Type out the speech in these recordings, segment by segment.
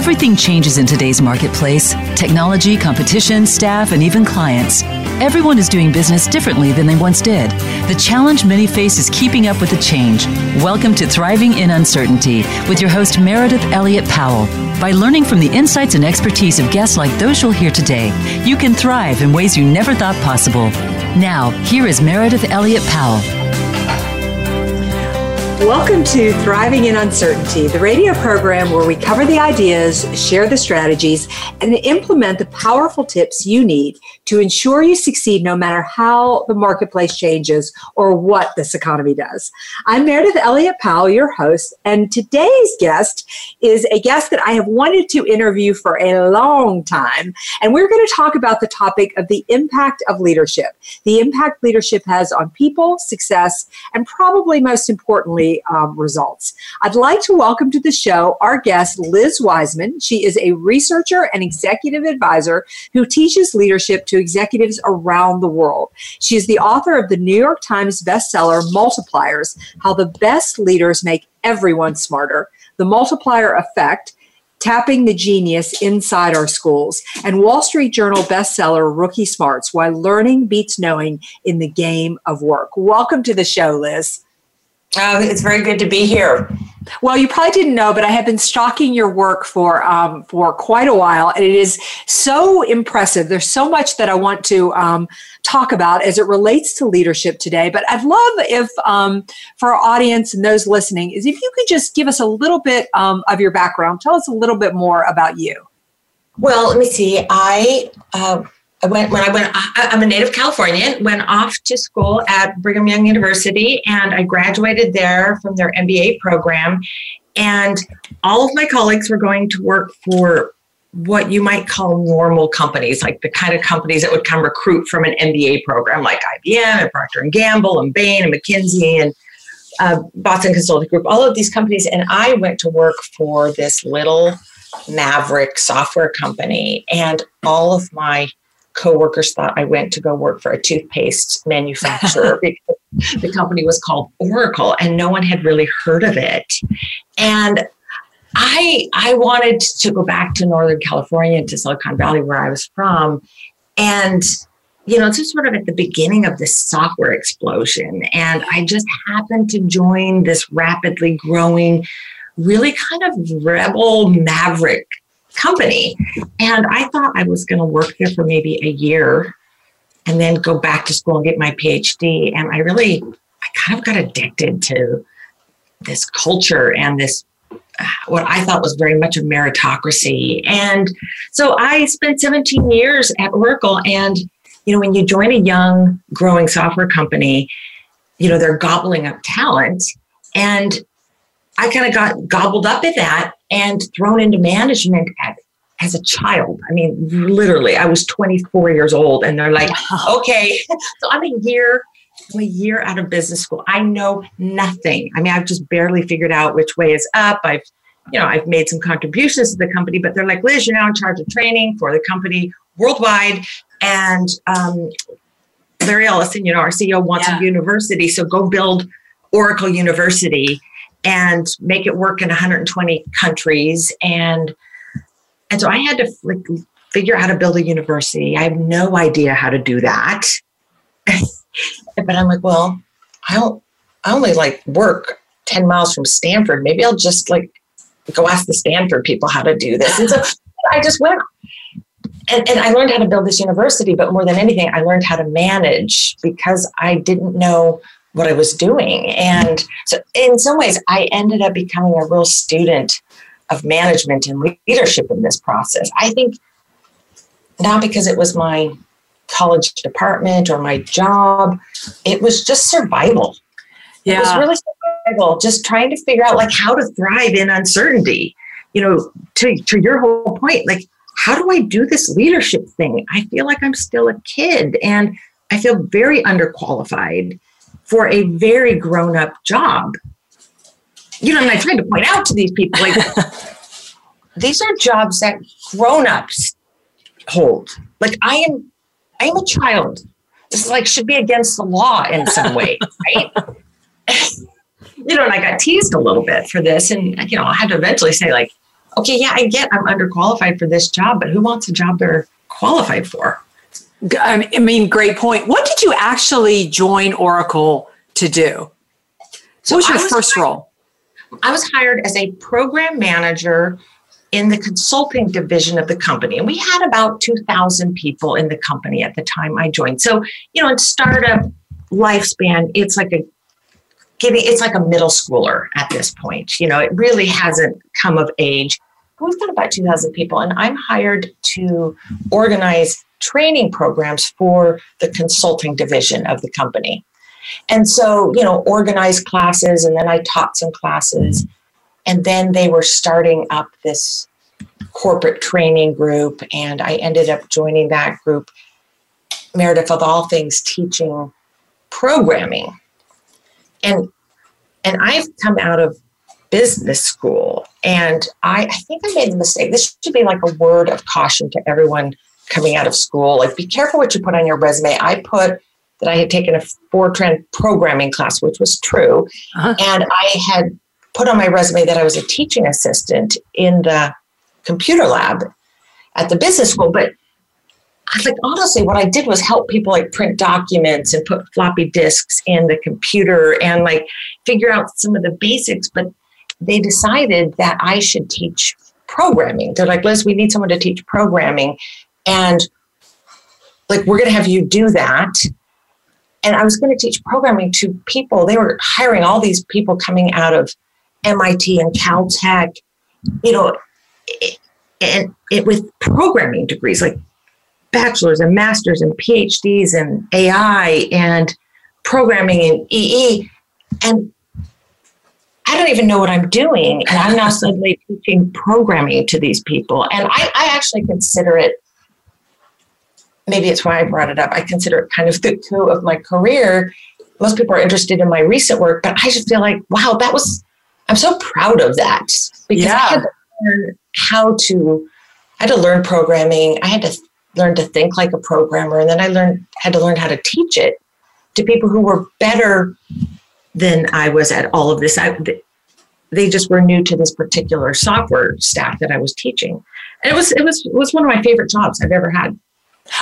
Everything changes in today's marketplace technology, competition, staff, and even clients. Everyone is doing business differently than they once did. The challenge many face is keeping up with the change. Welcome to Thriving in Uncertainty with your host, Meredith Elliott Powell. By learning from the insights and expertise of guests like those you'll hear today, you can thrive in ways you never thought possible. Now, here is Meredith Elliott Powell. Welcome to Thriving in Uncertainty, the radio program where we cover the ideas, share the strategies, and implement the powerful tips you need to ensure you succeed no matter how the marketplace changes or what this economy does. I'm Meredith Elliott Powell, your host, and today's guest is a guest that I have wanted to interview for a long time. And we're going to talk about the topic of the impact of leadership, the impact leadership has on people, success, and probably most importantly, um, results. I'd like to welcome to the show our guest, Liz Wiseman. She is a researcher and executive advisor who teaches leadership to executives around the world. She is the author of the New York Times bestseller, Multipliers How the Best Leaders Make Everyone Smarter, The Multiplier Effect Tapping the Genius Inside Our Schools, and Wall Street Journal bestseller Rookie Smarts Why Learning Beats Knowing in the Game of Work. Welcome to the show, Liz. Uh, it's very good to be here. Well, you probably didn't know, but I have been stalking your work for um, for quite a while, and it is so impressive. There's so much that I want to um, talk about as it relates to leadership today. But I'd love if, um, for our audience and those listening, is if you could just give us a little bit um, of your background. Tell us a little bit more about you. Well, let me see. I. Uh, I went when I went. I'm a native Californian. Went off to school at Brigham Young University, and I graduated there from their MBA program. And all of my colleagues were going to work for what you might call normal companies, like the kind of companies that would come recruit from an MBA program, like IBM and Procter and Gamble and Bain and McKinsey and uh, Boston Consulting Group. All of these companies, and I went to work for this little maverick software company, and all of my coworkers thought I went to go work for a toothpaste manufacturer because the company was called Oracle and no one had really heard of it. And I I wanted to go back to Northern California to Silicon Valley where I was from. And you know, this was sort of at the beginning of this software explosion. And I just happened to join this rapidly growing, really kind of rebel maverick company. And I thought I was going to work there for maybe a year and then go back to school and get my PhD. And I really, I kind of got addicted to this culture and this, uh, what I thought was very much a meritocracy. And so I spent 17 years at Oracle. And, you know, when you join a young, growing software company, you know, they're gobbling up talent. And I kind of got gobbled up at that and thrown into management at, as a child. I mean, literally, I was 24 years old, and they're like, okay, so I'm a year. I'm a year out of business school. I know nothing. I mean, I've just barely figured out which way is up. I've, you know, I've made some contributions to the company, but they're like, Liz, you're now in charge of training for the company worldwide. And um, Larry Ellison, you know, our CEO wants yeah. a university, so go build Oracle University and make it work in 120 countries. And and so i had to like figure out how to build a university. I have no idea how to do that. But i'm like well i don't i only like work 10 miles from stanford. Maybe i'll just like go ask the stanford people how to do this. And so i just went and, and i learned how to build this university but more than anything i learned how to manage because i didn't know what I was doing. And so, in some ways, I ended up becoming a real student of management and leadership in this process. I think not because it was my college department or my job, it was just survival. Yeah. It was really survival, just trying to figure out like how to thrive in uncertainty. You know, to, to your whole point, like, how do I do this leadership thing? I feel like I'm still a kid and I feel very underqualified for a very grown up job. You know, and I tried to point out to these people like, these are jobs that grown ups hold. Like I am, I am a child. This is like should be against the law in some way, right? you know, and I got teased a little bit for this, and you know, I had to eventually say like, okay, yeah, I get I'm underqualified for this job, but who wants a job they're qualified for? I mean, great point. What did you actually join Oracle to do? So what was your was first hired, role? I was hired as a program manager in the consulting division of the company. And we had about 2,000 people in the company at the time I joined. So, you know, in startup lifespan, it's like a getting it's like a middle schooler at this point. You know, it really hasn't come of age. We've got about 2,000 people, and I'm hired to organize training programs for the consulting division of the company. And so, you know, organized classes, and then I taught some classes. And then they were starting up this corporate training group, and I ended up joining that group, Meredith, of all things, teaching programming. And and I've come out of business school, and I, I think I made the mistake. This should be like a word of caution to everyone coming out of school. Like, be careful what you put on your resume. I put that I had taken a Fortran programming class, which was true. Uh-huh. And I had put on my resume that I was a teaching assistant in the computer lab at the business school. But I like honestly, what I did was help people like print documents and put floppy disks in the computer and like figure out some of the basics. But they decided that I should teach programming. They're like, Liz, we need someone to teach programming. And like, we're going to have you do that and I was going to teach programming to people. They were hiring all these people coming out of MIT and Caltech, you know, and it, with programming degrees like bachelor's and master's and PhDs and AI and programming and EE. And I don't even know what I'm doing. And I'm now suddenly teaching programming to these people. And I, I actually consider it maybe it's why I brought it up. I consider it kind of the coup of my career. Most people are interested in my recent work, but I just feel like, wow, that was, I'm so proud of that because yeah. I had to learn how to, I had to learn programming. I had to learn to think like a programmer. And then I learned, had to learn how to teach it to people who were better than I was at all of this. I, they just were new to this particular software stack that I was teaching. And it was, it was, it was one of my favorite jobs I've ever had.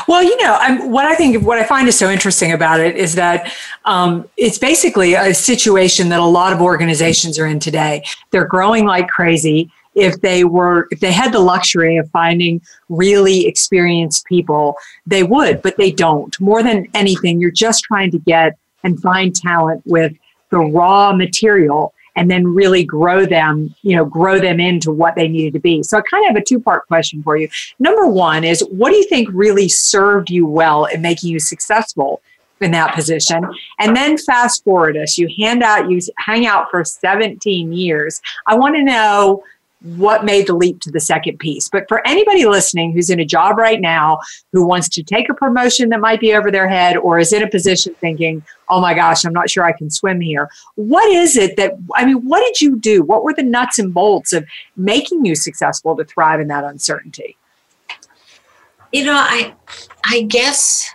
Well, you know, I'm, what I think, what I find is so interesting about it is that um, it's basically a situation that a lot of organizations are in today. They're growing like crazy. If they were, if they had the luxury of finding really experienced people, they would, but they don't. More than anything, you're just trying to get and find talent with the raw material and then really grow them, you know, grow them into what they needed to be. So I kind of have a two part question for you. Number one is what do you think really served you well in making you successful in that position? And then fast forward us, you hand out, you hang out for 17 years. I want to know what made the leap to the second piece. But for anybody listening who's in a job right now who wants to take a promotion that might be over their head or is in a position thinking, oh my gosh, I'm not sure I can swim here. What is it that, I mean, what did you do? What were the nuts and bolts of making you successful to thrive in that uncertainty? You know, I, I guess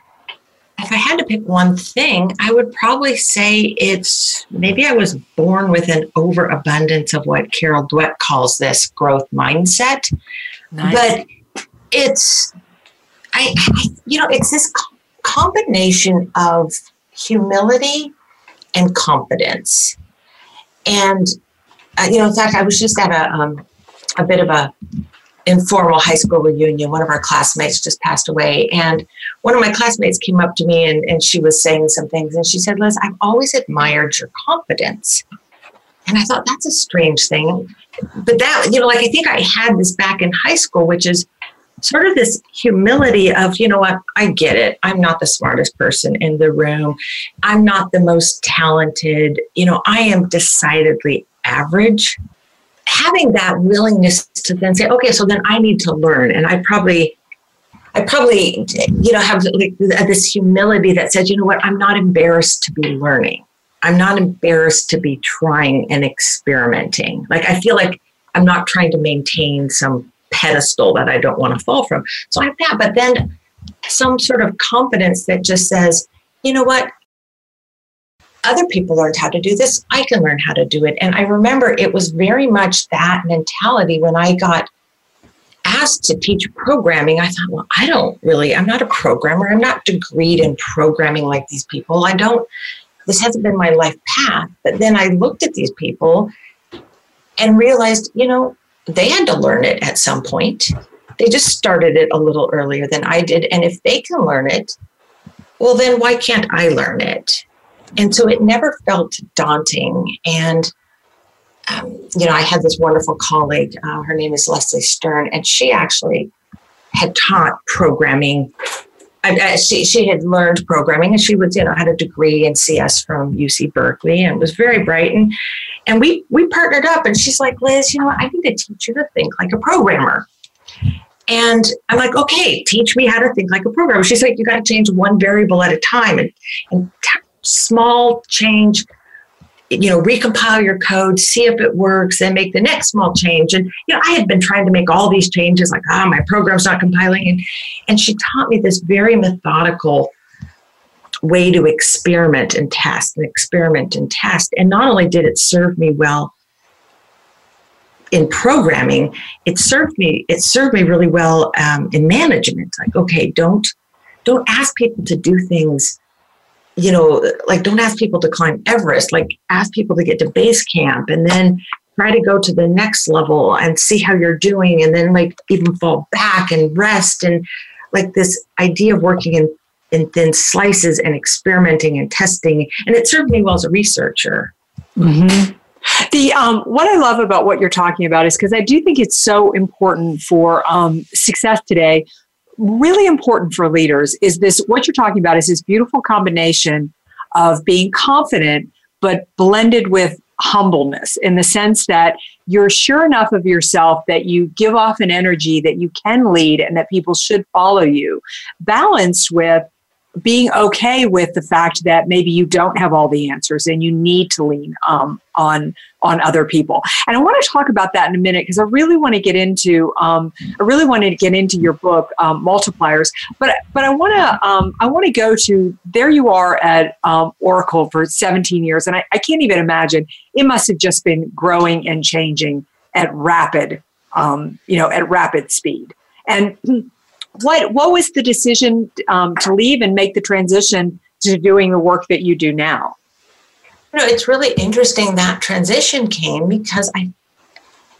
if I had to pick one thing, I would probably say it's maybe I was born with an overabundance of what Carol Dweck calls this growth mindset. Nice. But it's, I, I, you know, it's this combination of humility and confidence. And, uh, you know, in fact, I was just at a, um, a bit of a informal high school reunion. One of our classmates just passed away. And one of my classmates came up to me and, and she was saying some things. And she said, Liz, I've always admired your confidence. And I thought, that's a strange thing. But that, you know, like I think I had this back in high school, which is sort of this humility of, you know what, I get it. I'm not the smartest person in the room. I'm not the most talented. You know, I am decidedly average having that willingness to then say, okay, so then I need to learn. And I probably, I probably, you know, have like this humility that says, you know what, I'm not embarrassed to be learning. I'm not embarrassed to be trying and experimenting. Like I feel like I'm not trying to maintain some pedestal that I don't want to fall from. So I have that, but then some sort of confidence that just says, you know what, other people learned how to do this, I can learn how to do it. And I remember it was very much that mentality when I got asked to teach programming. I thought, well, I don't really, I'm not a programmer. I'm not degreed in programming like these people. I don't, this hasn't been my life path. But then I looked at these people and realized, you know, they had to learn it at some point. They just started it a little earlier than I did. And if they can learn it, well, then why can't I learn it? And so it never felt daunting. And, um, you know, I had this wonderful colleague, uh, her name is Leslie Stern, and she actually had taught programming. I, she, she had learned programming and she was, you know, had a degree in CS from UC Berkeley and was very bright. And, and we, we partnered up and she's like, Liz, you know what? I need to teach you to think like a programmer. And I'm like, okay, teach me how to think like a programmer. She's like, you got to change one variable at a time and, and t- small change, you know, recompile your code, see if it works, and make the next small change. And, you know, I had been trying to make all these changes, like, ah, oh, my program's not compiling. And, and she taught me this very methodical way to experiment and test and experiment and test. And not only did it serve me well in programming, it served me. It served me really well um, in management. Like, okay, don't don't ask people to do things. You know, like don't ask people to climb Everest. Like, ask people to get to base camp, and then try to go to the next level and see how you're doing, and then like even fall back and rest, and like this idea of working in in thin slices and experimenting and testing. And it served me well as a researcher. Mm-hmm. The um, what I love about what you're talking about is because I do think it's so important for um, success today. Really important for leaders is this. What you're talking about is this beautiful combination of being confident, but blended with humbleness in the sense that you're sure enough of yourself that you give off an energy that you can lead and that people should follow you, balanced with being okay with the fact that maybe you don't have all the answers and you need to lean um, on on other people. And I want to talk about that in a minute because I really want to get into um, I really want to get into your book um, multipliers. But but I want to um, I want to go to there you are at um, Oracle for 17 years, and I, I, can't even imagine it must have just been growing and changing at rapid um, you know at rapid speed. And what what was the decision um, to leave and make the transition to doing the work that you do now? You know, it's really interesting that transition came because I,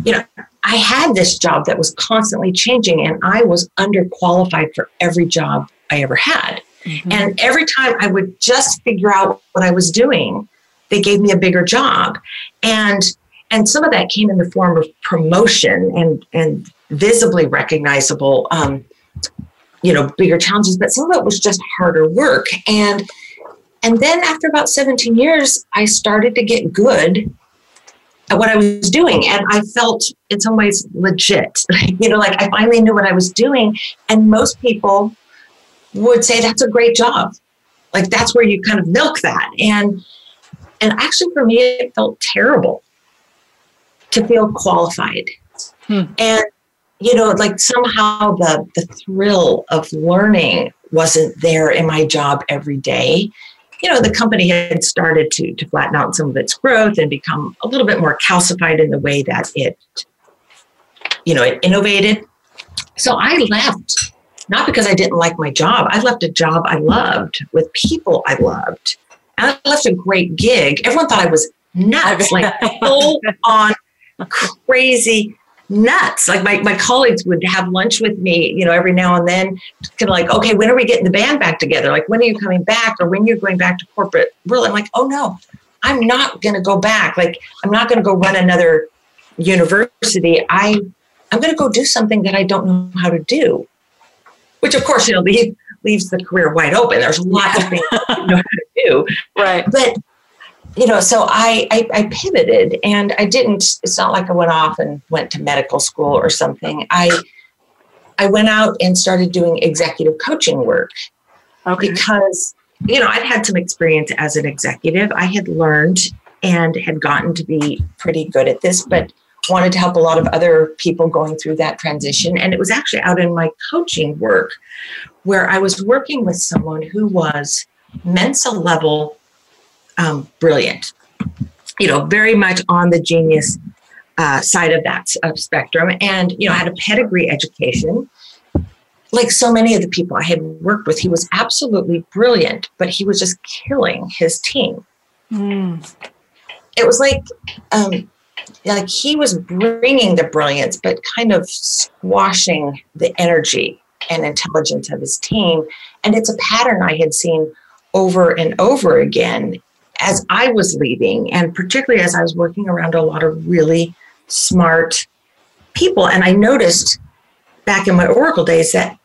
you know, I had this job that was constantly changing, and I was underqualified for every job I ever had. Mm-hmm. And every time I would just figure out what I was doing, they gave me a bigger job, and and some of that came in the form of promotion and and visibly recognizable um, you know bigger challenges but some of it was just harder work. And and then after about 17 years i started to get good at what i was doing and i felt in some ways legit. You know like i finally knew what i was doing and most people would say that's a great job. Like that's where you kind of milk that. And and actually for me it felt terrible to feel qualified. Hmm. and you know, like somehow the the thrill of learning wasn't there in my job every day. You know, the company had started to to flatten out some of its growth and become a little bit more calcified in the way that it, you know, it innovated. So I left, not because I didn't like my job. I left a job I loved with people I loved. And I left a great gig. Everyone thought I was nuts, like full on crazy nuts. Like my, my colleagues would have lunch with me, you know, every now and then, kind of like, okay, when are we getting the band back together? Like, when are you coming back? Or when you're going back to corporate world? I'm like, oh no, I'm not going to go back. Like, I'm not going to go run another university. I, I'm going to go do something that I don't know how to do, which of course, you know, leave, leaves the career wide open. There's lots of things you know how to do. Right. But you know, so I, I, I pivoted and I didn't. It's not like I went off and went to medical school or something. I I went out and started doing executive coaching work okay. because you know I'd had some experience as an executive. I had learned and had gotten to be pretty good at this, but wanted to help a lot of other people going through that transition. And it was actually out in my coaching work where I was working with someone who was Mensa level um, brilliant. You know, very much on the genius uh, side of that uh, spectrum, and you know, had a pedigree education. Like so many of the people I had worked with, he was absolutely brilliant, but he was just killing his team. Mm. It was like, um, like he was bringing the brilliance, but kind of squashing the energy and intelligence of his team. And it's a pattern I had seen over and over again as I was leading, and particularly as I was working around a lot of really smart people. And I noticed back in my Oracle days that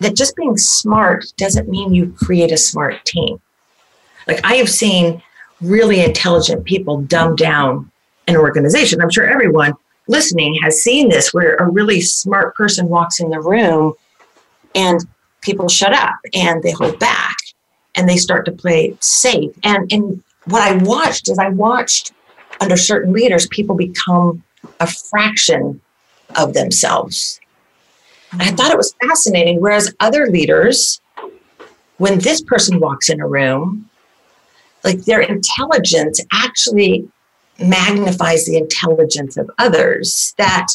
that just being smart doesn't mean you create a smart team. Like I have seen really intelligent people dumb down an organization. I'm sure everyone listening has seen this where a really smart person walks in the room and people shut up and they hold back and they start to play safe. And and what I watched is I watched under certain leaders people become a fraction of themselves. And I thought it was fascinating. Whereas other leaders, when this person walks in a room, like their intelligence actually magnifies the intelligence of others that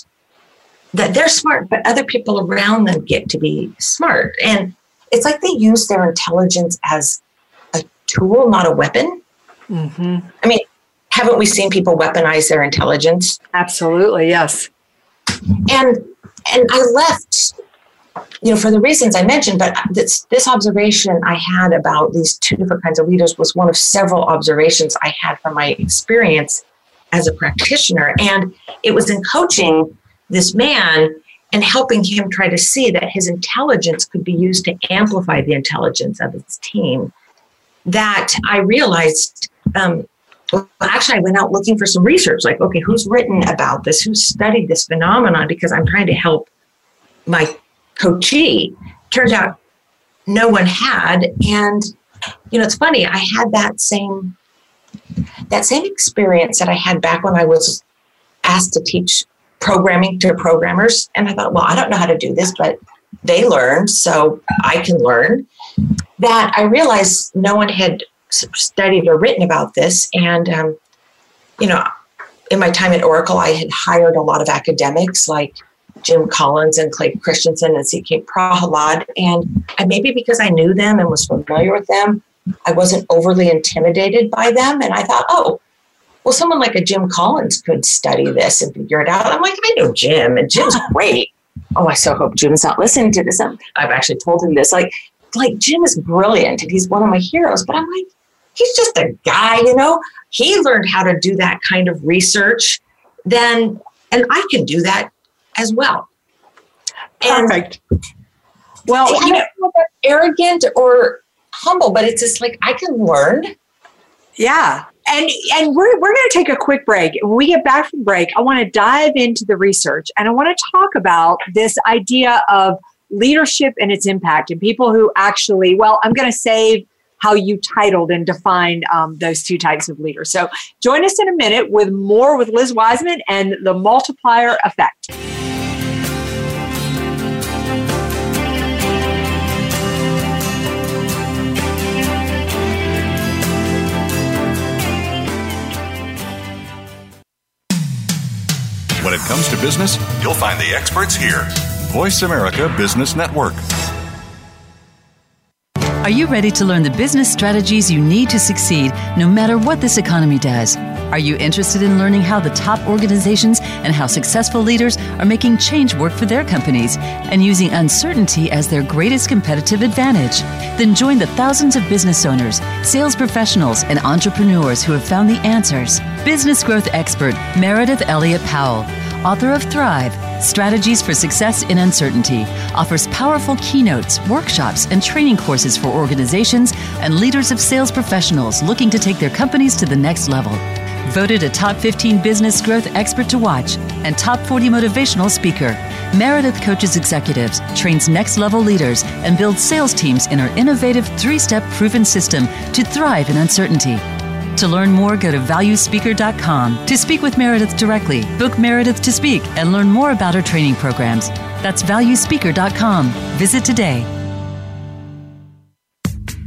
that they're smart but other people around them get to be smart and it's like they use their intelligence as a tool not a weapon mm-hmm. i mean haven't we seen people weaponize their intelligence absolutely yes and and i left you know, for the reasons I mentioned, but this, this observation I had about these two different kinds of leaders was one of several observations I had from my experience as a practitioner. And it was in coaching this man and helping him try to see that his intelligence could be used to amplify the intelligence of his team that I realized. Um, well, actually, I went out looking for some research like, okay, who's written about this? Who's studied this phenomenon? Because I'm trying to help my coachee. Turns out no one had. And, you know, it's funny, I had that same that same experience that I had back when I was asked to teach programming to programmers. And I thought, well, I don't know how to do this, but they learned, so I can learn. That I realized no one had studied or written about this. And, um, you know, in my time at Oracle, I had hired a lot of academics like Jim Collins and Clay Christensen and C.K. Prahalad. And I, maybe because I knew them and was familiar with them, I wasn't overly intimidated by them. And I thought, oh, well, someone like a Jim Collins could study this and figure it out. I'm like, I know Jim, and Jim's great. Oh, I so hope Jim's not listening to this. i have actually told him this. Like, like Jim is brilliant and he's one of my heroes. But I'm like, he's just a guy, you know. He learned how to do that kind of research. Then, and I can do that as well. Perfect. And, well, I don't know arrogant or humble, but it's just like I can learn. Yeah. And and we're we're going to take a quick break. When we get back from break, I want to dive into the research and I want to talk about this idea of leadership and its impact and people who actually, well, I'm going to save how you titled and defined um, those two types of leaders. So join us in a minute with more with Liz Wiseman and the multiplier effect. Comes to business, you'll find the experts here. Voice America Business Network. Are you ready to learn the business strategies you need to succeed no matter what this economy does? Are you interested in learning how the top organizations and how successful leaders are making change work for their companies and using uncertainty as their greatest competitive advantage? Then join the thousands of business owners, sales professionals, and entrepreneurs who have found the answers. Business growth expert Meredith Elliott Powell author of Thrive Strategies for Success in Uncertainty, offers powerful keynotes, workshops, and training courses for organizations and leaders of sales professionals looking to take their companies to the next level. Voted a top 15 business growth expert to watch and top 40 motivational speaker, Meredith coaches executives, trains next level leaders, and builds sales teams in her innovative three step proven system to thrive in uncertainty. To learn more, go to valuespeaker.com to speak with Meredith directly, book Meredith to speak, and learn more about her training programs. That's valuespeaker.com. Visit today.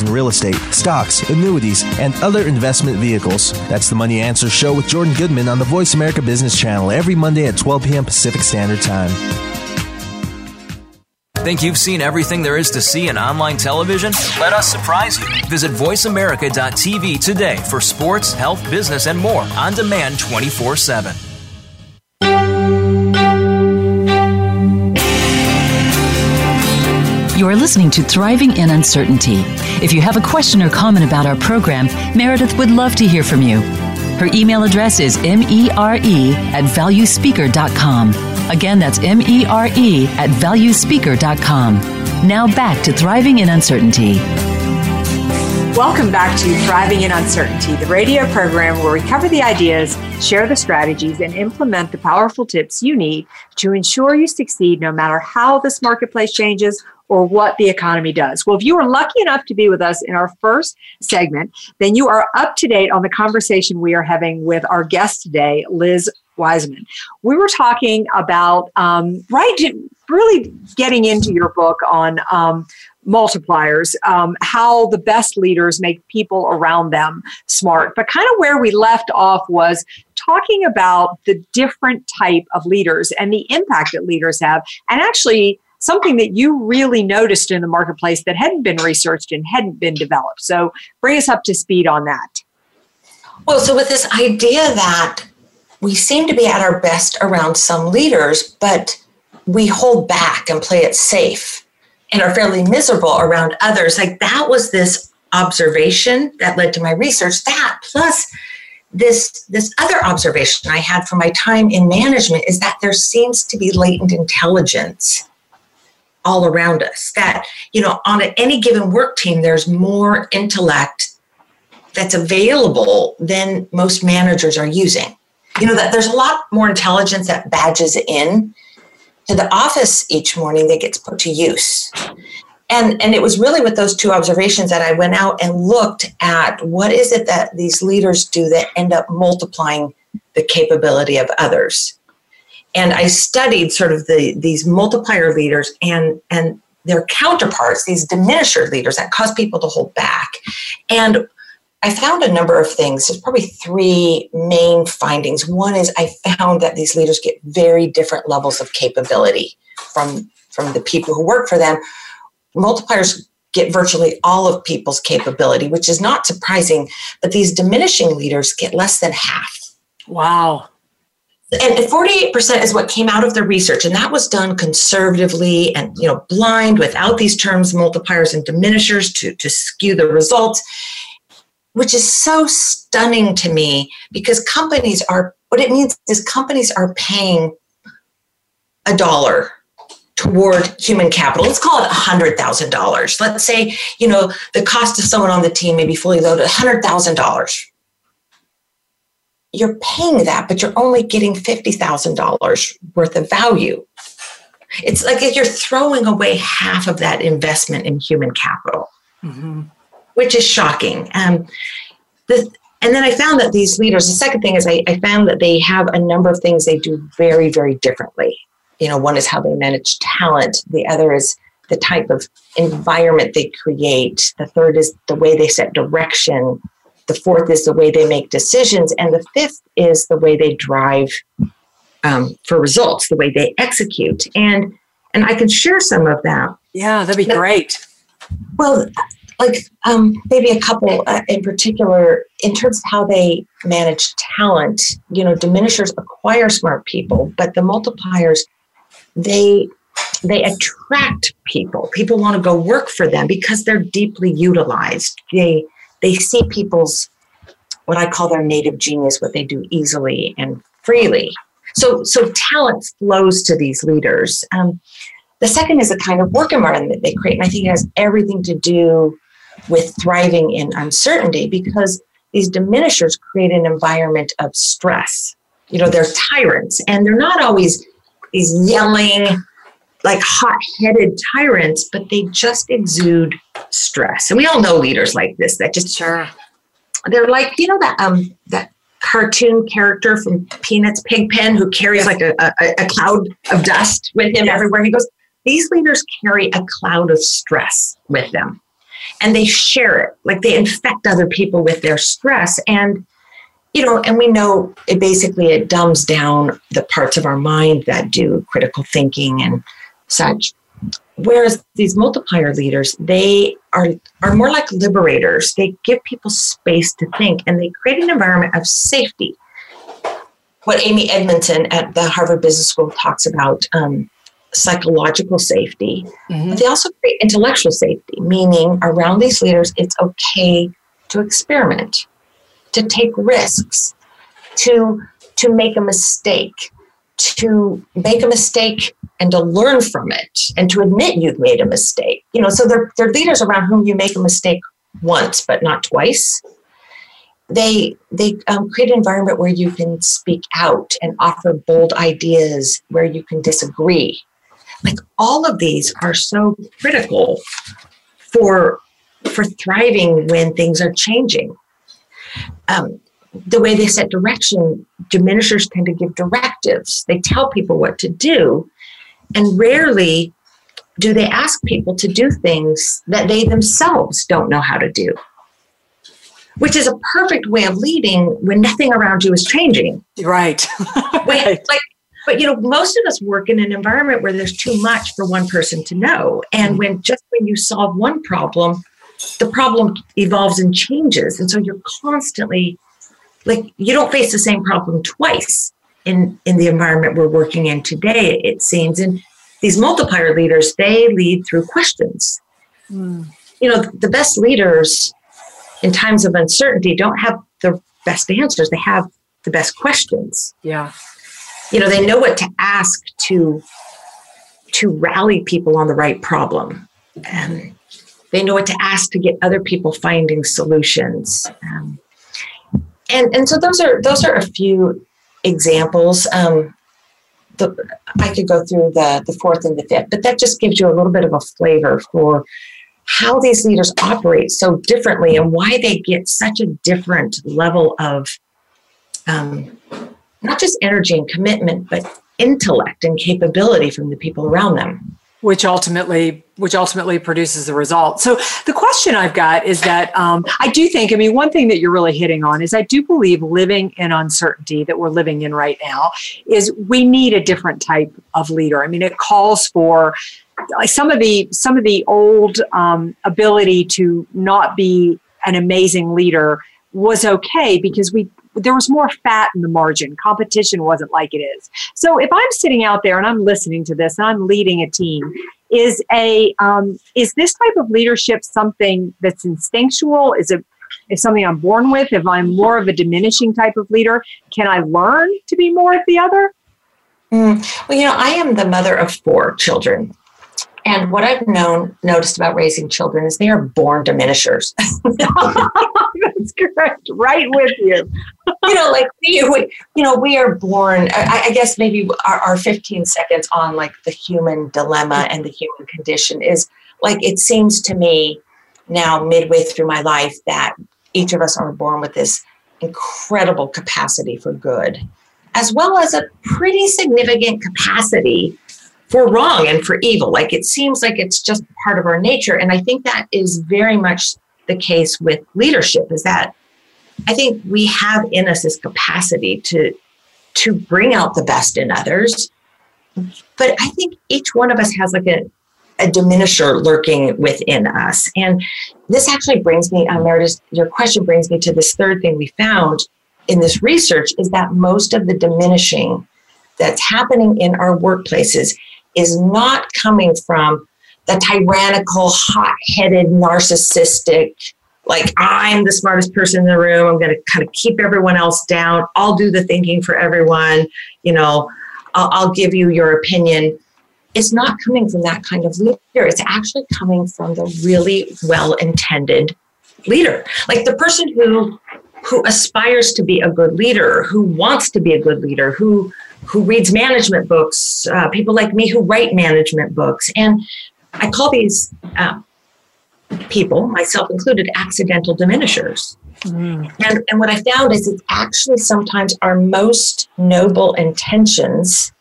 in real estate, stocks, annuities, and other investment vehicles. That's the Money Answer Show with Jordan Goodman on the Voice America Business Channel every Monday at 12 p.m. Pacific Standard Time. Think you've seen everything there is to see in online television? Let us surprise you. Visit VoiceAmerica.tv today for sports, health, business, and more on demand 24 7. You are listening to Thriving in Uncertainty. If you have a question or comment about our program, Meredith would love to hear from you. Her email address is mere at valuespeaker.com. Again, that's mere at valuespeaker.com. Now back to Thriving in Uncertainty. Welcome back to Thriving in Uncertainty, the radio program where we cover the ideas, share the strategies, and implement the powerful tips you need to ensure you succeed no matter how this marketplace changes or what the economy does. Well, if you were lucky enough to be with us in our first segment, then you are up to date on the conversation we are having with our guest today, Liz Wiseman. We were talking about, um, right, really getting into your book on um, multipliers, um, how the best leaders make people around them smart. But kind of where we left off was talking about the different type of leaders and the impact that leaders have, and actually something that you really noticed in the marketplace that hadn't been researched and hadn't been developed. So bring us up to speed on that. Well, so with this idea that we seem to be at our best around some leaders, but we hold back and play it safe and are fairly miserable around others. Like that was this observation that led to my research. That plus this this other observation I had from my time in management is that there seems to be latent intelligence all around us. That, you know, on any given work team, there's more intellect that's available than most managers are using. You know, that there's a lot more intelligence that badges in to the office each morning that gets put to use. And, and it was really with those two observations that I went out and looked at what is it that these leaders do that end up multiplying the capability of others and I studied sort of the these multiplier leaders and and their counterparts, these diminisher leaders that cause people to hold back. And I found a number of things. There's probably three main findings. One is I found that these leaders get very different levels of capability from from the people who work for them. Multipliers get virtually all of people's capability, which is not surprising, but these diminishing leaders get less than half. Wow and 48% is what came out of the research and that was done conservatively and you know blind without these terms multipliers and diminishers to, to skew the results which is so stunning to me because companies are what it means is companies are paying a dollar toward human capital. Let's call it $100000 let's say you know the cost of someone on the team may be fully loaded $100000 you're paying that, but you're only getting $50,000 worth of value. It's like you're throwing away half of that investment in human capital, mm-hmm. which is shocking. Um, the, and then I found that these leaders, the second thing is I, I found that they have a number of things they do very, very differently. You know, one is how they manage talent, the other is the type of environment they create, the third is the way they set direction, the fourth is the way they make decisions. And the fifth is the way they drive um, for results, the way they execute. And and I can share some of that. Yeah, that'd be but, great. Well, like um, maybe a couple uh, in particular, in terms of how they manage talent, you know, diminishers acquire smart people, but the multipliers, they they attract people. People want to go work for them because they're deeply utilized. They they see people's what I call their native genius, what they do easily and freely. So, so talent flows to these leaders. Um, the second is the kind of work environment that they create, and I think it has everything to do with thriving in uncertainty because these diminishers create an environment of stress. You know, they're tyrants and they're not always these yelling, like hot headed tyrants, but they just exude stress. And we all know leaders like this that just sure. They're like, you know, that um that cartoon character from Peanuts, Pigpen, who carries like a, a, a cloud of dust with him yes. everywhere he goes. These leaders carry a cloud of stress with them and they share it, like they infect other people with their stress. And, you know, and we know it basically it dumbs down the parts of our mind that do critical thinking and such. Whereas these multiplier leaders, they are, are more like liberators. They give people space to think and they create an environment of safety. What Amy Edmondson at the Harvard Business School talks about um, psychological safety, mm-hmm. but they also create intellectual safety, meaning around these leaders, it's okay to experiment, to take risks, to, to make a mistake, to make a mistake and to learn from it and to admit you've made a mistake. You know, so they're, they're leaders around whom you make a mistake once, but not twice. They they um, create an environment where you can speak out and offer bold ideas where you can disagree. Like all of these are so critical for for thriving when things are changing. Um, the way they set direction, diminishers tend to give directives. They tell people what to do, and rarely do they ask people to do things that they themselves don't know how to do. Which is a perfect way of leading when nothing around you is changing. Right. right. Like, but you know, most of us work in an environment where there's too much for one person to know. And mm-hmm. when just when you solve one problem, the problem evolves and changes. And so you're constantly like you don't face the same problem twice in in the environment we're working in today it seems. And these multiplier leaders they lead through questions. Mm. you know the best leaders in times of uncertainty don't have the best answers. They have the best questions. Yeah. You know they know what to ask to to rally people on the right problem. And they know what to ask to get other people finding solutions. Um, and and so those are those are a few examples. Um, the, I could go through the the fourth and the fifth, but that just gives you a little bit of a flavor for how these leaders operate so differently and why they get such a different level of um, not just energy and commitment, but intellect and capability from the people around them which ultimately which ultimately produces the result. So the question i've got is that um, i do think i mean one thing that you're really hitting on is i do believe living in uncertainty that we're living in right now is we need a different type of leader. I mean it calls for like some of the some of the old um, ability to not be an amazing leader was okay because we there was more fat in the margin. Competition wasn't like it is. So if I'm sitting out there and I'm listening to this and I'm leading a team, is a um, is this type of leadership something that's instinctual? Is it is something I'm born with? If I'm more of a diminishing type of leader, can I learn to be more of the other? Mm. Well, you know, I am the mother of four children. And what I've known noticed about raising children is they are born diminishers. That's correct. Right with you. you know, like we, we, you know, we are born. I, I guess maybe our, our 15 seconds on like the human dilemma and the human condition is like it seems to me now midway through my life that each of us are born with this incredible capacity for good, as well as a pretty significant capacity for wrong and for evil. Like it seems like it's just part of our nature. And I think that is very much the case with leadership is that I think we have in us this capacity to to bring out the best in others. But I think each one of us has like a, a diminisher lurking within us. And this actually brings me, uh, Meredith, your question brings me to this third thing we found in this research is that most of the diminishing that's happening in our workplaces is not coming from the tyrannical, hot headed, narcissistic, like I'm the smartest person in the room. I'm going to kind of keep everyone else down. I'll do the thinking for everyone. You know, I'll, I'll give you your opinion. it's not coming from that kind of leader. It's actually coming from the really well intended leader. Like the person who who aspires to be a good leader, who wants to be a good leader, who who reads management books, uh, people like me who write management books, and I call these uh, people, myself included, accidental diminishers. Mm. And, and what I found is it's actually sometimes our most noble intentions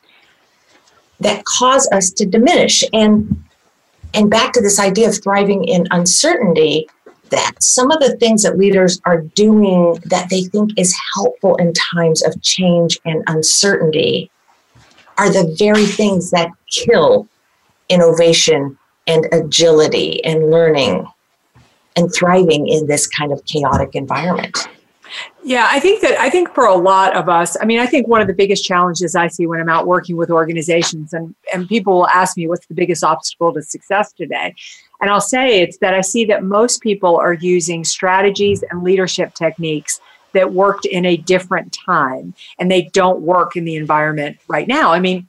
that cause us to diminish. And and back to this idea of thriving in uncertainty, that some of the things that leaders are doing that they think is helpful in times of change and uncertainty are the very things that kill innovation and agility and learning and thriving in this kind of chaotic environment. Yeah, I think that I think for a lot of us, I mean, I think one of the biggest challenges I see when I'm out working with organizations and, and people will ask me what's the biggest obstacle to success today. And I'll say it's that I see that most people are using strategies and leadership techniques that worked in a different time and they don't work in the environment right now. I mean,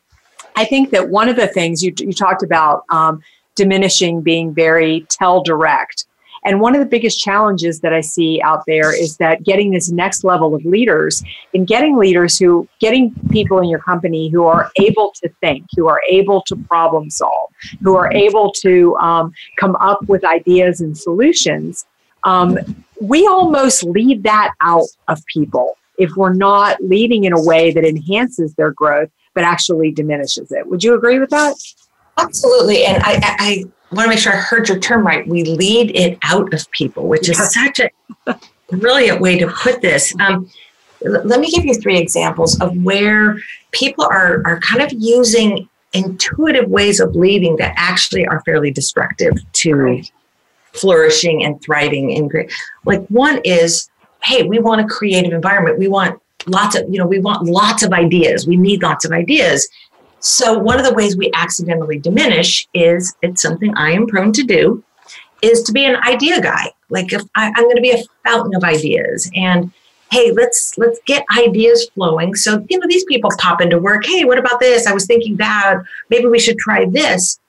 I think that one of the things you, you talked about um, diminishing being very tell direct and one of the biggest challenges that I see out there is that getting this next level of leaders and getting leaders who, getting people in your company who are able to think, who are able to problem solve, who are able to um, come up with ideas and solutions. Um, we almost leave that out of people if we're not leading in a way that enhances their growth but actually diminishes it. Would you agree with that? Absolutely. And I, I want to make sure I heard your term right. We lead it out of people, which is such a brilliant way to put this. Um, let me give you three examples of where people are, are kind of using intuitive ways of leading that actually are fairly destructive to right. flourishing and thriving in great. Like one is, hey, we want a creative environment. We want lots of, you know, we want lots of ideas. We need lots of ideas. So, one of the ways we accidentally diminish is it's something I am prone to do is to be an idea guy. Like if I, I'm going to be a fountain of ideas and hey, let's let's get ideas flowing. So, you know, these people pop into work, hey, what about this? I was thinking that maybe we should try this.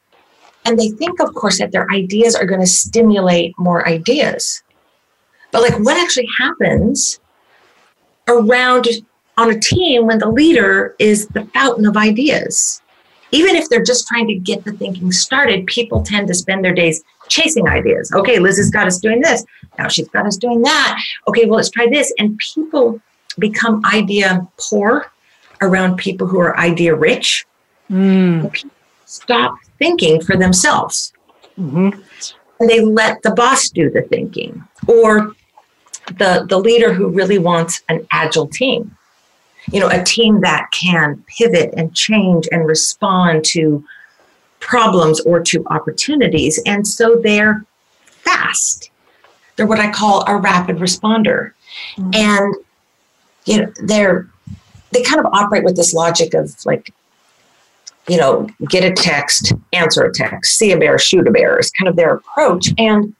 And they think, of course, that their ideas are going to stimulate more ideas. But like what actually happens around on a team when the leader is the fountain of ideas. Even if they're just trying to get the thinking started, people tend to spend their days chasing ideas. Okay, Liz has got us doing this. Now she's got us doing that. Okay, well, let's try this. And people become idea poor around people who are idea rich. Mm. Stop thinking for themselves. Mm-hmm. And they let the boss do the thinking or the, the leader who really wants an agile team you know, a team that can pivot and change and respond to problems or to opportunities. And so they're fast. They're what I call a rapid responder. Mm-hmm. And you know, they're they kind of operate with this logic of like, you know, get a text, answer a text, see a bear, shoot a bear is kind of their approach. And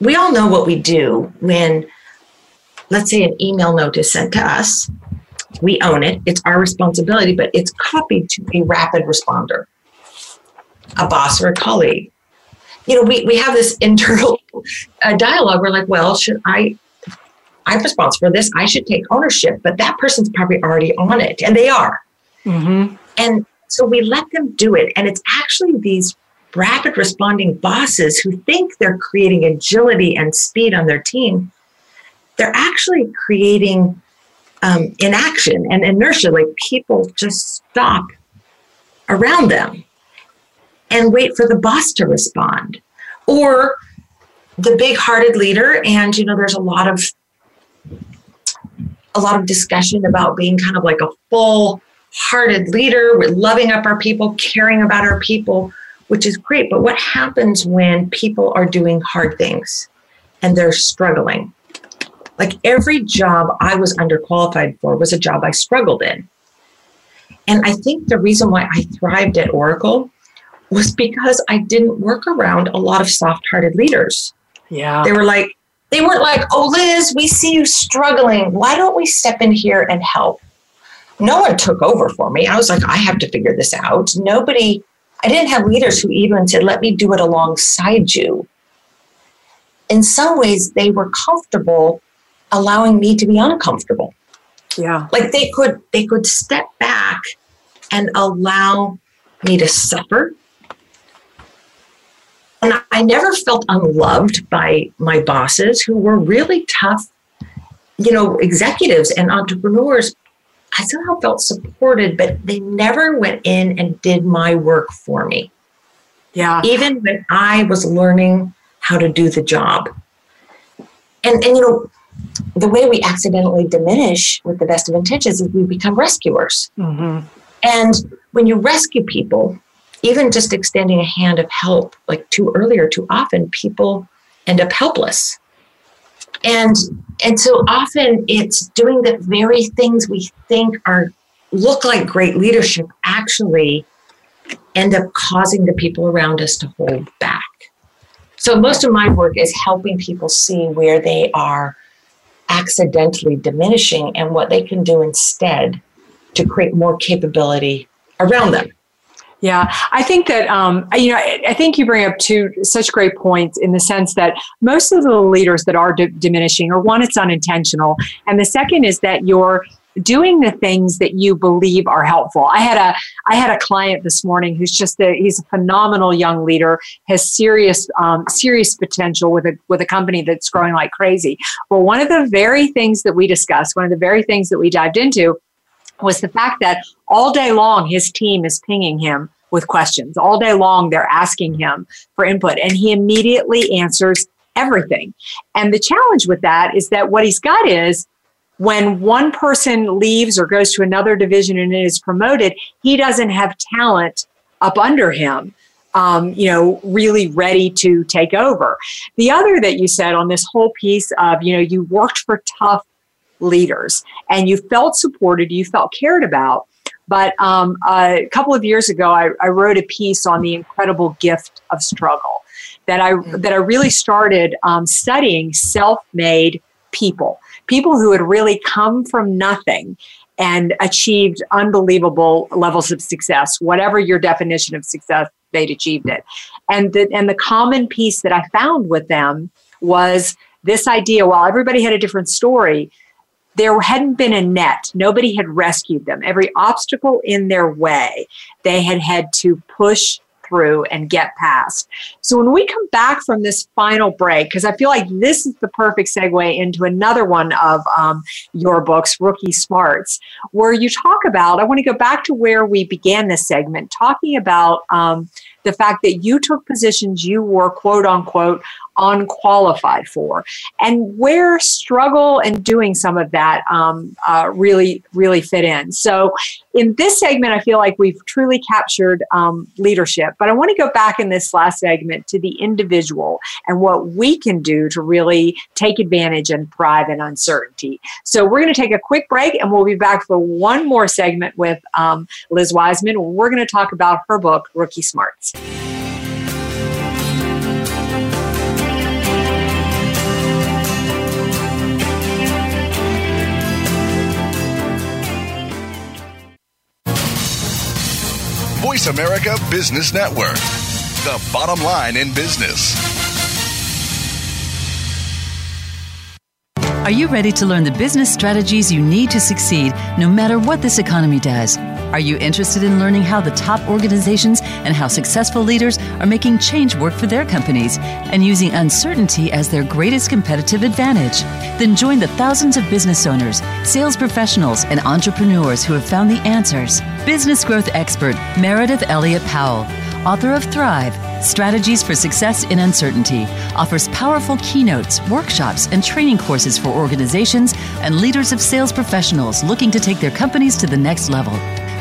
we all know what we do when, let's say, an email note is sent to us we own it. It's our responsibility, but it's copied to a rapid responder, a boss or a colleague. You know, we, we have this internal uh, dialogue. We're like, well, should I? I'm responsible for this. I should take ownership, but that person's probably already on it, and they are. Mm-hmm. And so we let them do it. And it's actually these rapid responding bosses who think they're creating agility and speed on their team. They're actually creating um, inaction and inertia, like people just stop around them and wait for the boss to respond. Or the big-hearted leader, and you know, there's a lot of a lot of discussion about being kind of like a full-hearted leader, with loving up our people, caring about our people, which is great. But what happens when people are doing hard things and they're struggling? Like every job I was underqualified for was a job I struggled in. And I think the reason why I thrived at Oracle was because I didn't work around a lot of soft hearted leaders. Yeah. They were like, they weren't like, oh, Liz, we see you struggling. Why don't we step in here and help? No one took over for me. I was like, I have to figure this out. Nobody I didn't have leaders who even said, let me do it alongside you. In some ways, they were comfortable allowing me to be uncomfortable. Yeah. Like they could they could step back and allow me to suffer. And I never felt unloved by my bosses who were really tough, you know, executives and entrepreneurs. I somehow felt supported, but they never went in and did my work for me. Yeah. Even when I was learning how to do the job. And and you know, the way we accidentally diminish with the best of intentions is we become rescuers. Mm-hmm. And when you rescue people, even just extending a hand of help, like too early or too often, people end up helpless. And and so often it's doing the very things we think are look like great leadership actually end up causing the people around us to hold back. So most of my work is helping people see where they are accidentally diminishing and what they can do instead to create more capability around them. Yeah, I think that um, you know I, think you bring up two such great points in the sense that most of the leaders that are d- diminishing, or one, it's unintentional, and the second is that you're doing the things that you believe are helpful. I had a I had a client this morning who's just a, he's a phenomenal young leader, has serious um, serious potential with a with a company that's growing like crazy. Well, one of the very things that we discussed, one of the very things that we dived into was the fact that all day long his team is pinging him with questions. All day long they're asking him for input and he immediately answers everything. And the challenge with that is that what he's got is when one person leaves or goes to another division and is promoted, he doesn't have talent up under him. Um, you know, really ready to take over. The other that you said on this whole piece of, you know, you worked for tough leaders and you felt supported, you felt cared about. But um, a couple of years ago, I, I, wrote a piece on the incredible gift of struggle that I that I really started um, studying self-made people, people who had really come from nothing and achieved unbelievable levels of success, whatever your definition of success, they'd achieved it. And the, and the common piece that I found with them was this idea while everybody had a different story, there hadn't been a net. Nobody had rescued them. Every obstacle in their way, they had had to push through and get past. So when we come back from this final break, because I feel like this is the perfect segue into another one of um, your books, Rookie Smarts, where you talk about, I want to go back to where we began this segment, talking about um, the fact that you took positions you were quote unquote unqualified for, and where struggle and doing some of that um, uh, really, really fit in. So, in this segment, I feel like we've truly captured um, leadership, but I want to go back in this last segment to the individual and what we can do to really take advantage and thrive in uncertainty. So, we're going to take a quick break and we'll be back for one more segment with um, Liz Wiseman. We're going to talk about her book, Rookie Smarts. Voice America Business Network, the bottom line in business. Are you ready to learn the business strategies you need to succeed no matter what this economy does? Are you interested in learning how the top organizations and how successful leaders are making change work for their companies and using uncertainty as their greatest competitive advantage? Then join the thousands of business owners, sales professionals, and entrepreneurs who have found the answers. Business growth expert Meredith Elliott Powell, author of Thrive Strategies for Success in Uncertainty, offers powerful keynotes, workshops, and training courses for organizations and leaders of sales professionals looking to take their companies to the next level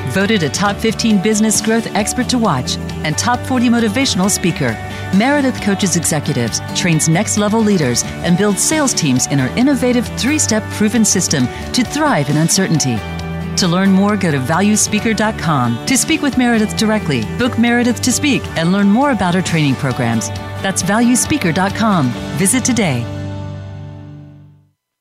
voted a top 15 business growth expert to watch and top 40 motivational speaker. Meredith coaches executives, trains next level leaders, and builds sales teams in her innovative three step proven system to thrive in uncertainty. To learn more, go to valuespeaker.com to speak with Meredith directly, book Meredith to speak, and learn more about her training programs. That's valuespeaker.com. Visit today.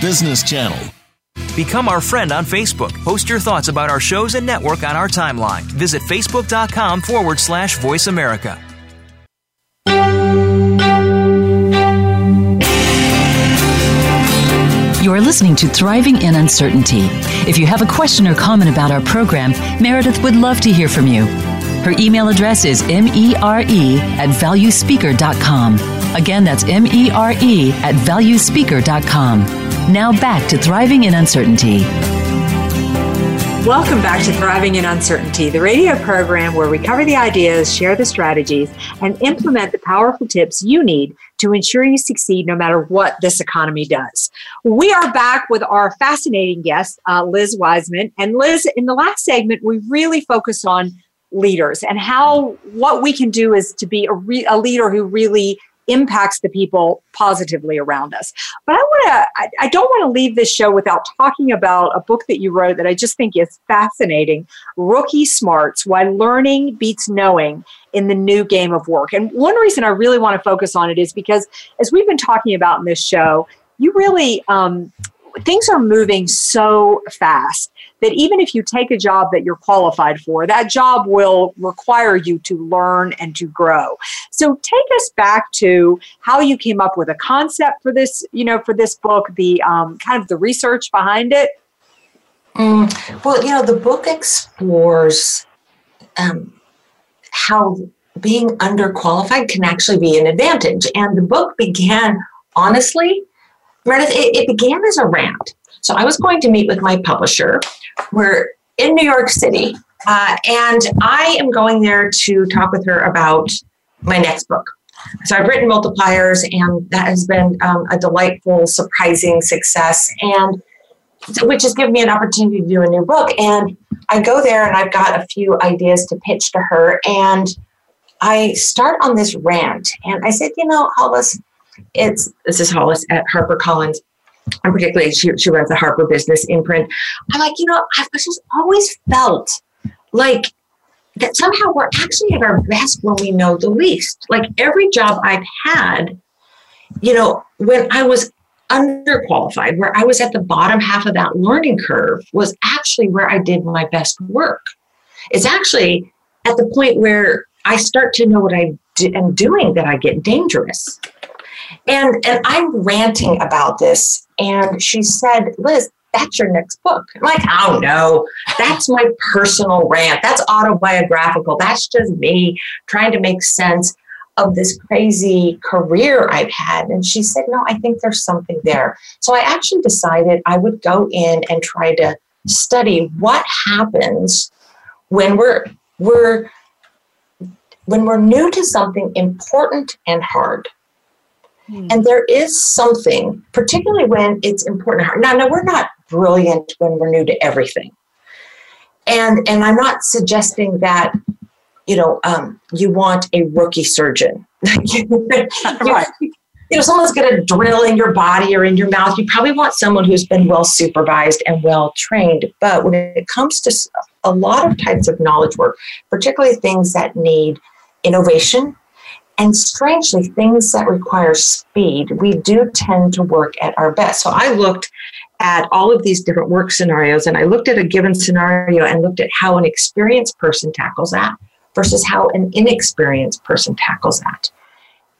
Business Channel. Become our friend on Facebook. Post your thoughts about our shows and network on our timeline. Visit facebook.com forward slash voice America. You are listening to Thriving in Uncertainty. If you have a question or comment about our program, Meredith would love to hear from you. Her email address is mere at valuespeaker.com. Again, that's mere at valuespeaker.com. Now back to Thriving in Uncertainty. Welcome back to Thriving in Uncertainty, the radio program where we cover the ideas, share the strategies, and implement the powerful tips you need to ensure you succeed no matter what this economy does. We are back with our fascinating guest, uh, Liz Wiseman. And Liz, in the last segment, we really focused on leaders and how what we can do is to be a, re- a leader who really impacts the people positively around us. But I want to, I, I, don't want to leave this show without talking about a book that you wrote that I just think is fascinating Rookie Smarts Why Learning Beats Knowing in the New Game of Work. And one reason I really want to focus on it is because, as we've been talking about in this show, you really, um, things are moving so fast that even if you take a job that you're qualified for, that job will require you to learn and to grow. So take us back to how you came up with a concept for this, you know, for this book, the um, kind of the research behind it. Mm, well, you know, the book explores um, how being underqualified can actually be an advantage. And the book began, honestly, Meredith, it, it began as a rant. So I was going to meet with my publisher. We're in New York City, uh, and I am going there to talk with her about my next book. So I've written multipliers, and that has been um, a delightful, surprising success, and which has given me an opportunity to do a new book. And I go there, and I've got a few ideas to pitch to her, and I start on this rant, and I said, you know, Hollis, it's this is Hollis at HarperCollins and particularly she, she runs the Harper Business imprint. I'm like, you know, I've just always felt like that somehow we're actually at our best when we know the least. Like every job I've had, you know, when I was underqualified, where I was at the bottom half of that learning curve, was actually where I did my best work. It's actually at the point where I start to know what I am doing that I get dangerous. And and I'm ranting about this. And she said, Liz, that's your next book. I'm like, oh no, that's my personal rant. That's autobiographical. That's just me trying to make sense of this crazy career I've had. And she said, no, I think there's something there. So I actually decided I would go in and try to study what happens when we're we're when we're new to something important and hard Hmm. And there is something, particularly when it's important. Now, now we're not brilliant when we're new to everything, and and I'm not suggesting that you know um, you want a rookie surgeon. right. You know, someone's going to drill in your body or in your mouth. You probably want someone who's been well supervised and well trained. But when it comes to a lot of types of knowledge work, particularly things that need innovation and strangely, things that require speed, we do tend to work at our best. So I looked at all of these different work scenarios and I looked at a given scenario and looked at how an experienced person tackles that versus how an inexperienced person tackles that.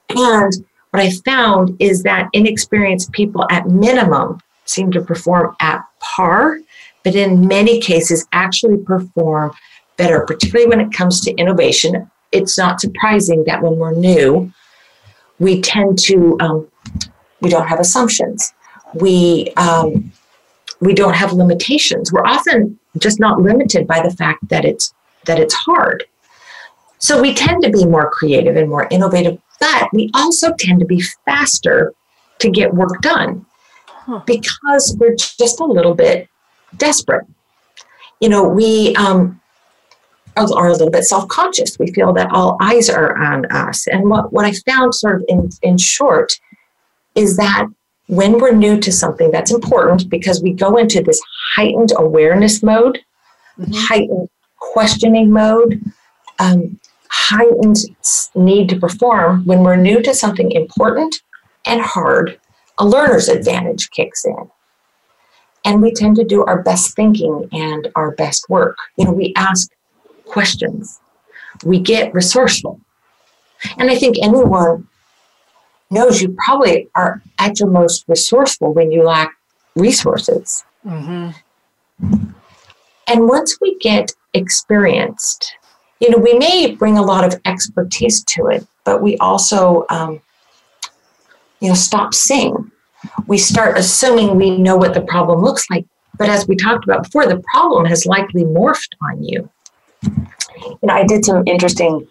And what I found is that inexperienced people, at minimum, seem to perform at par, but in many cases, actually perform better, particularly when it comes to innovation it's not surprising that when we're new, we tend to um, we don't have assumptions. We um, we don't have limitations. We're often just not limited by the fact that it's that it's hard. So we tend to be more creative and more innovative, but we also tend to be faster to get work done. huh. because we're just a little bit desperate. You know, we um, are a little bit self-conscious. We feel that all eyes are on us. And what, what I found sort of in, in short is that when we're new to something that's important because we go into this heightened awareness mode, mm-hmm. heightened questioning mode, um, heightened need to perform, when we're new to something important and hard, a learner's advantage kicks in. And we tend to do our best thinking and our best work. You know, we ask questions, we get resourceful. And I think anyone knows you probably are at your most resourceful when you lack resources. Mm-hmm. And once we get experienced, you know, we may bring a lot of expertise to it, but we also, um, you know, stop seeing. We start assuming we know what the problem looks like. But as we talked about before, the problem has likely morphed on you. You know, I did some interesting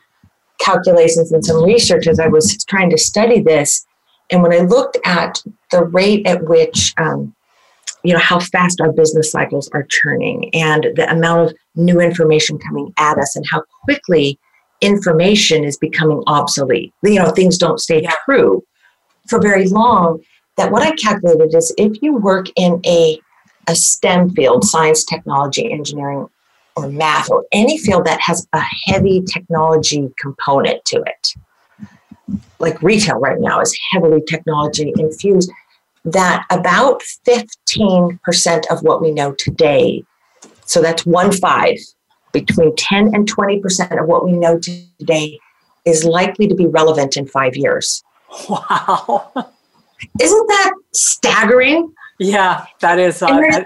calculations and some research as I was trying to study this. And when I looked at the rate at which, um, you know, how fast our business cycles are churning and the amount of new information coming at us and how quickly information is becoming obsolete, you know, things don't stay yeah. true for very long. That what I calculated is if you work in a, a STEM field, science, technology, engineering, or math or any field that has a heavy technology component to it. Like retail right now is heavily technology infused, that about 15% of what we know today, so that's one five, between 10 and 20% of what we know today is likely to be relevant in five years. Wow. Isn't that staggering? Yeah, that is. Uh,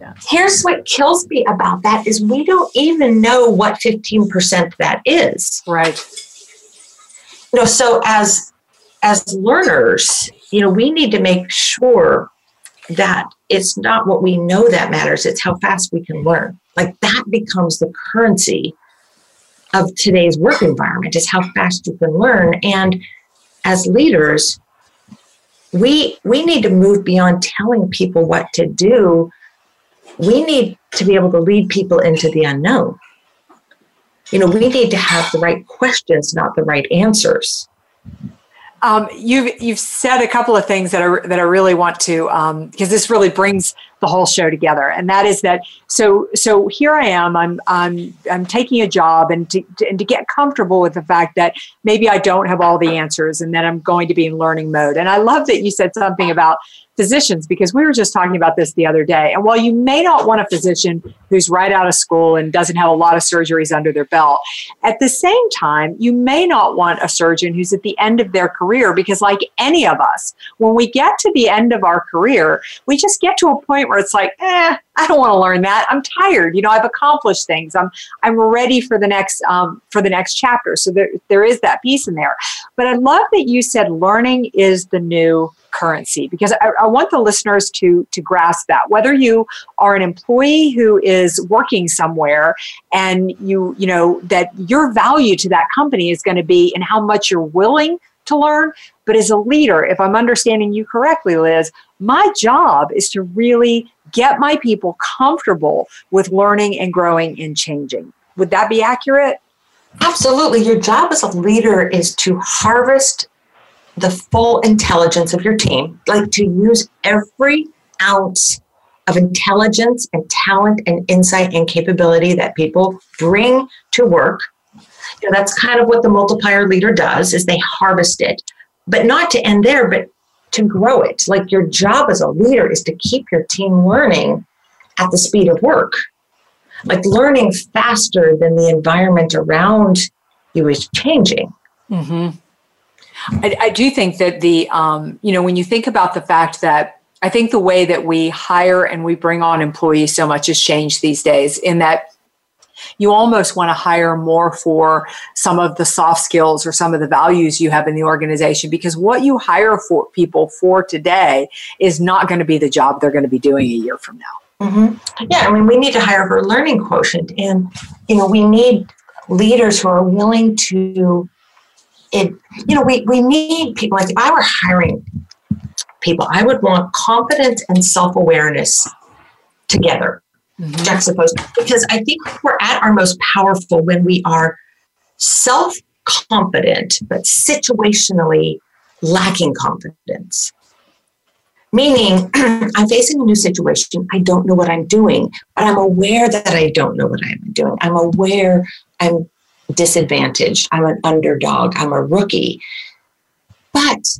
yeah. Here's what kills me about that is we don't even know what 15% that is. Right. You know, so as as learners, you know, we need to make sure that it's not what we know that matters, it's how fast we can learn. Like that becomes the currency of today's work environment is how fast you can learn. And as leaders, we we need to move beyond telling people what to do we need to be able to lead people into the unknown. You know, we need to have the right questions, not the right answers. Um, you've you've said a couple of things that I that I really want to because um, this really brings the whole show together, and that is that so so here I am I'm I'm I'm taking a job and to, to, and to get comfortable with the fact that maybe I don't have all the answers and that I'm going to be in learning mode, and I love that you said something about physicians because we were just talking about this the other day. And while you may not want a physician who's right out of school and doesn't have a lot of surgeries under their belt, at the same time, you may not want a surgeon who's at the end of their career because, like any of us, when we get to the end of our career, we just get to a point where it's like, eh, I don't want to learn that. I'm tired. You know, I've accomplished things. I'm I'm ready for the next um, for the next chapter. So there there is that piece in there. But I love that you said learning is the new currency because I, I, want the listeners to to grasp that whether you are an employee who is working somewhere and you you know that your value to that company is going to be in how much you're willing to learn but as a leader if i'm understanding you correctly liz my job is to really get my people comfortable with learning and growing and changing would that be accurate Absolutely. Your job as a leader is to harvest the full intelligence of your team, like to use every ounce of intelligence and talent and insight and capability that people bring to work. You know, that's kind of what the multiplier leader does is they harvest it, but not to end there, but to grow it. Like your job as a leader is to keep your team learning at the speed of work, like learning faster than the environment around you is changing. Mm-hmm. I, I do think that the, um, you know, when you think about the fact that I think the way that we hire and we bring on employees so much has changed these days in that you almost want to hire more for some of the soft skills or some of the values you have in the organization because what you hire for people for today is not going to be the job they're going to be doing a year from now. Mm-hmm. Yeah, I mean, we need to hire for learning quotient, and you know, we need leaders who are willing to it, you know, we, we need people like if I were hiring people. I would want confidence and self awareness together, mm-hmm. juxtaposed, because I think we're at our most powerful when we are self confident, but situationally lacking confidence. Meaning, I'm facing a new situation. I don't know what I'm doing, but I'm aware that I don't know what I'm doing. I'm aware I'm disadvantaged. I'm an underdog. I'm a rookie. But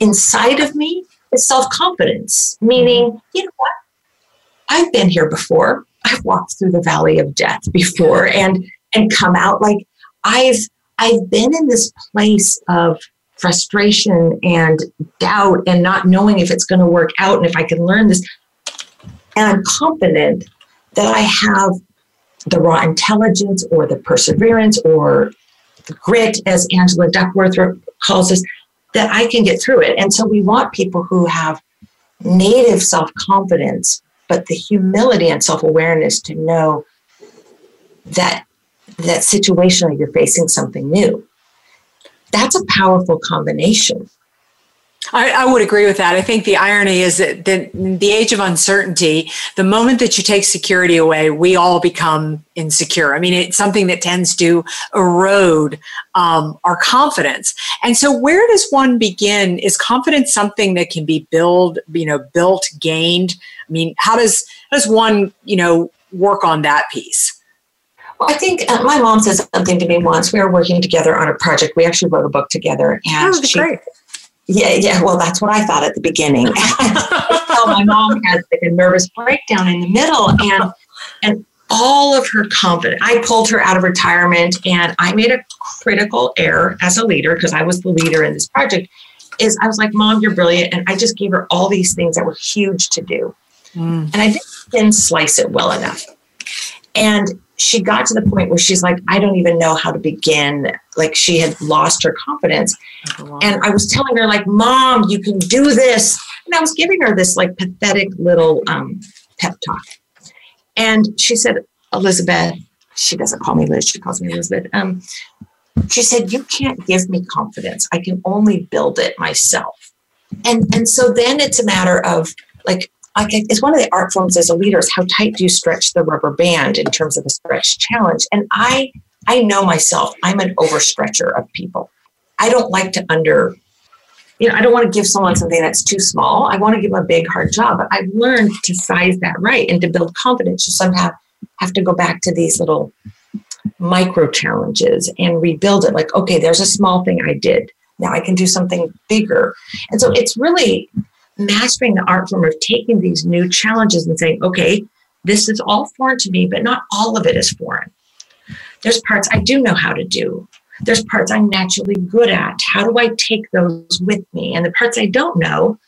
inside of me is self confidence, meaning, you know what? I've been here before. I've walked through the valley of death before and and come out like I've I've been in this place of frustration and doubt and not knowing if it's going to work out and if I can learn this. And I'm confident that I have the raw intelligence or the perseverance or the grit, as Angela Duckworth calls us, that I can get through it. And so we want people who have native self confidence, but the humility and self awareness to know that that situationally you're facing something new. That's a powerful combination. I, I, would agree with that. I think the irony is that the, the age of uncertainty, the moment that you take security away, we all become insecure. I mean, it's something that tends to erode um, our confidence. And so, where does one begin? Is confidence something that can be built, you know, built, gained? I mean, how does how does one, you know, work on that piece? Well, I think uh, my mom said something to me once. We were working together on a project. We actually wrote a book together, and oh, she, great. Yeah, yeah. Well, that's what I thought at the beginning. so my mom had like a nervous breakdown in the middle, and and all of her confidence. I pulled her out of retirement, and I made a critical error as a leader because I was the leader in this project. Is I was like, "Mom, you're brilliant," and I just gave her all these things that were huge to do, mm. and I didn't slice it well enough. And she got to the point where she's like, I don't even know how to begin. Like she had lost her confidence. Oh, and I was telling her, like, Mom, you can do this. And I was giving her this like pathetic little um, pep talk. And she said, Elizabeth, she doesn't call me Liz, she calls me Elizabeth. Um, she said, You can't give me confidence. I can only build it myself. And and so then it's a matter of like like it's one of the art forms as a leader is how tight do you stretch the rubber band in terms of a stretch challenge? And i i know myself i'm an overstretcher of people. I don't like to under you know i don't want to give someone something that's too small. I want to give them a big hard job but i've learned to size that right and to build confidence. You somehow have to go back to these little micro challenges and rebuild it like okay there's a small thing i did. Now i can do something bigger. And so it's really mastering the art form of taking these new challenges and saying, okay, this is all foreign to me, but not all of it is foreign. There's parts I do know how to do. There's parts I'm naturally good at. How do I take those with me? And the parts I don't know,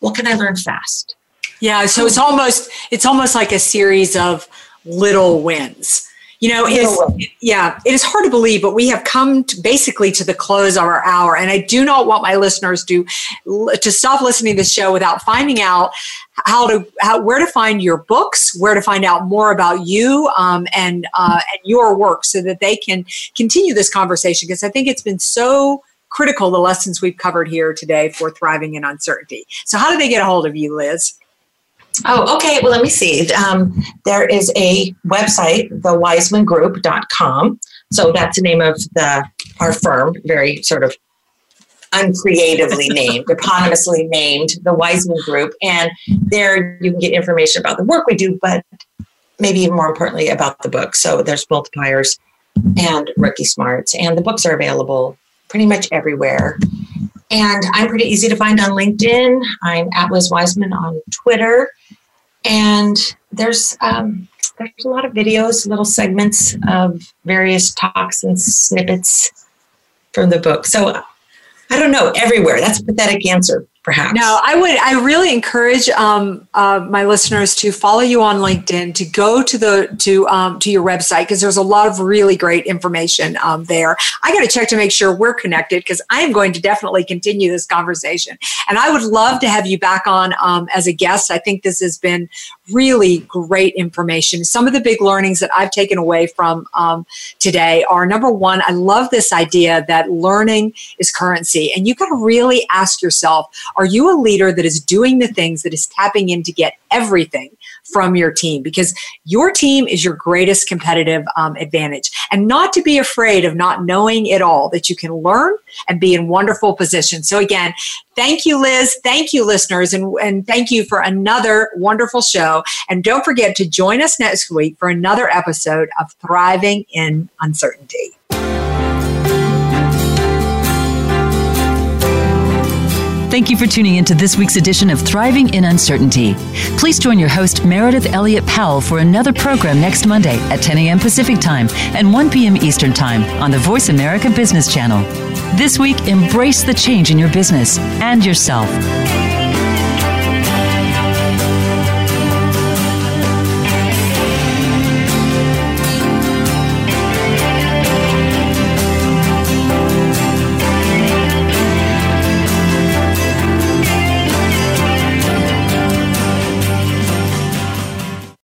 what can I learn fast? Yeah, so it's almost it's almost like a series of little wins you know, it's, yeah, it is hard to believe, but we have come to basically to the close of our hour. And I do not want my listeners to, to stop listening to the show without finding out how to, how, where to find your books, where to find out more about you um, and, uh, and your work so that they can continue this conversation. Because I think it's been so critical, the lessons we've covered here today for thriving in uncertainty. So how do they get a hold of you, Liz? Oh, okay. Well, let me see. Um, there is a website, thewisemangroup.com. So that's the name of the our firm, very sort of uncreatively named, eponymously named, the Wiseman Group. And there you can get information about the work we do, but maybe even more importantly about the book. So there's multipliers and rookie smarts, and the books are available pretty much everywhere. And I'm pretty easy to find on LinkedIn. I'm at Liz Wiseman on Twitter. And there's um, there's a lot of videos, little segments of various talks and snippets from the book. So I don't know, everywhere. That's a pathetic answer perhaps. No, I would. I really encourage um, uh, my listeners to follow you on LinkedIn, to go to the to um, to your website because there's a lot of really great information um, there. I got to check to make sure we're connected because I am going to definitely continue this conversation, and I would love to have you back on um, as a guest. I think this has been really great information. Some of the big learnings that I've taken away from um, today are number one. I love this idea that learning is currency, and you got to really ask yourself Are you a leader that is doing the things that is tapping in to get everything from your team? Because your team is your greatest competitive um, advantage. And not to be afraid of not knowing it all, that you can learn and be in wonderful positions. So, again, thank you, Liz. Thank you, listeners. And, and thank you for another wonderful show. And don't forget to join us next week for another episode of Thriving in Uncertainty. Thank you for tuning in to this week's edition of Thriving in Uncertainty. Please join your host, Meredith Elliott Powell, for another program next Monday at 10 a.m. Pacific Time and 1 p.m. Eastern Time on the Voice America Business Channel. This week, embrace the change in your business and yourself.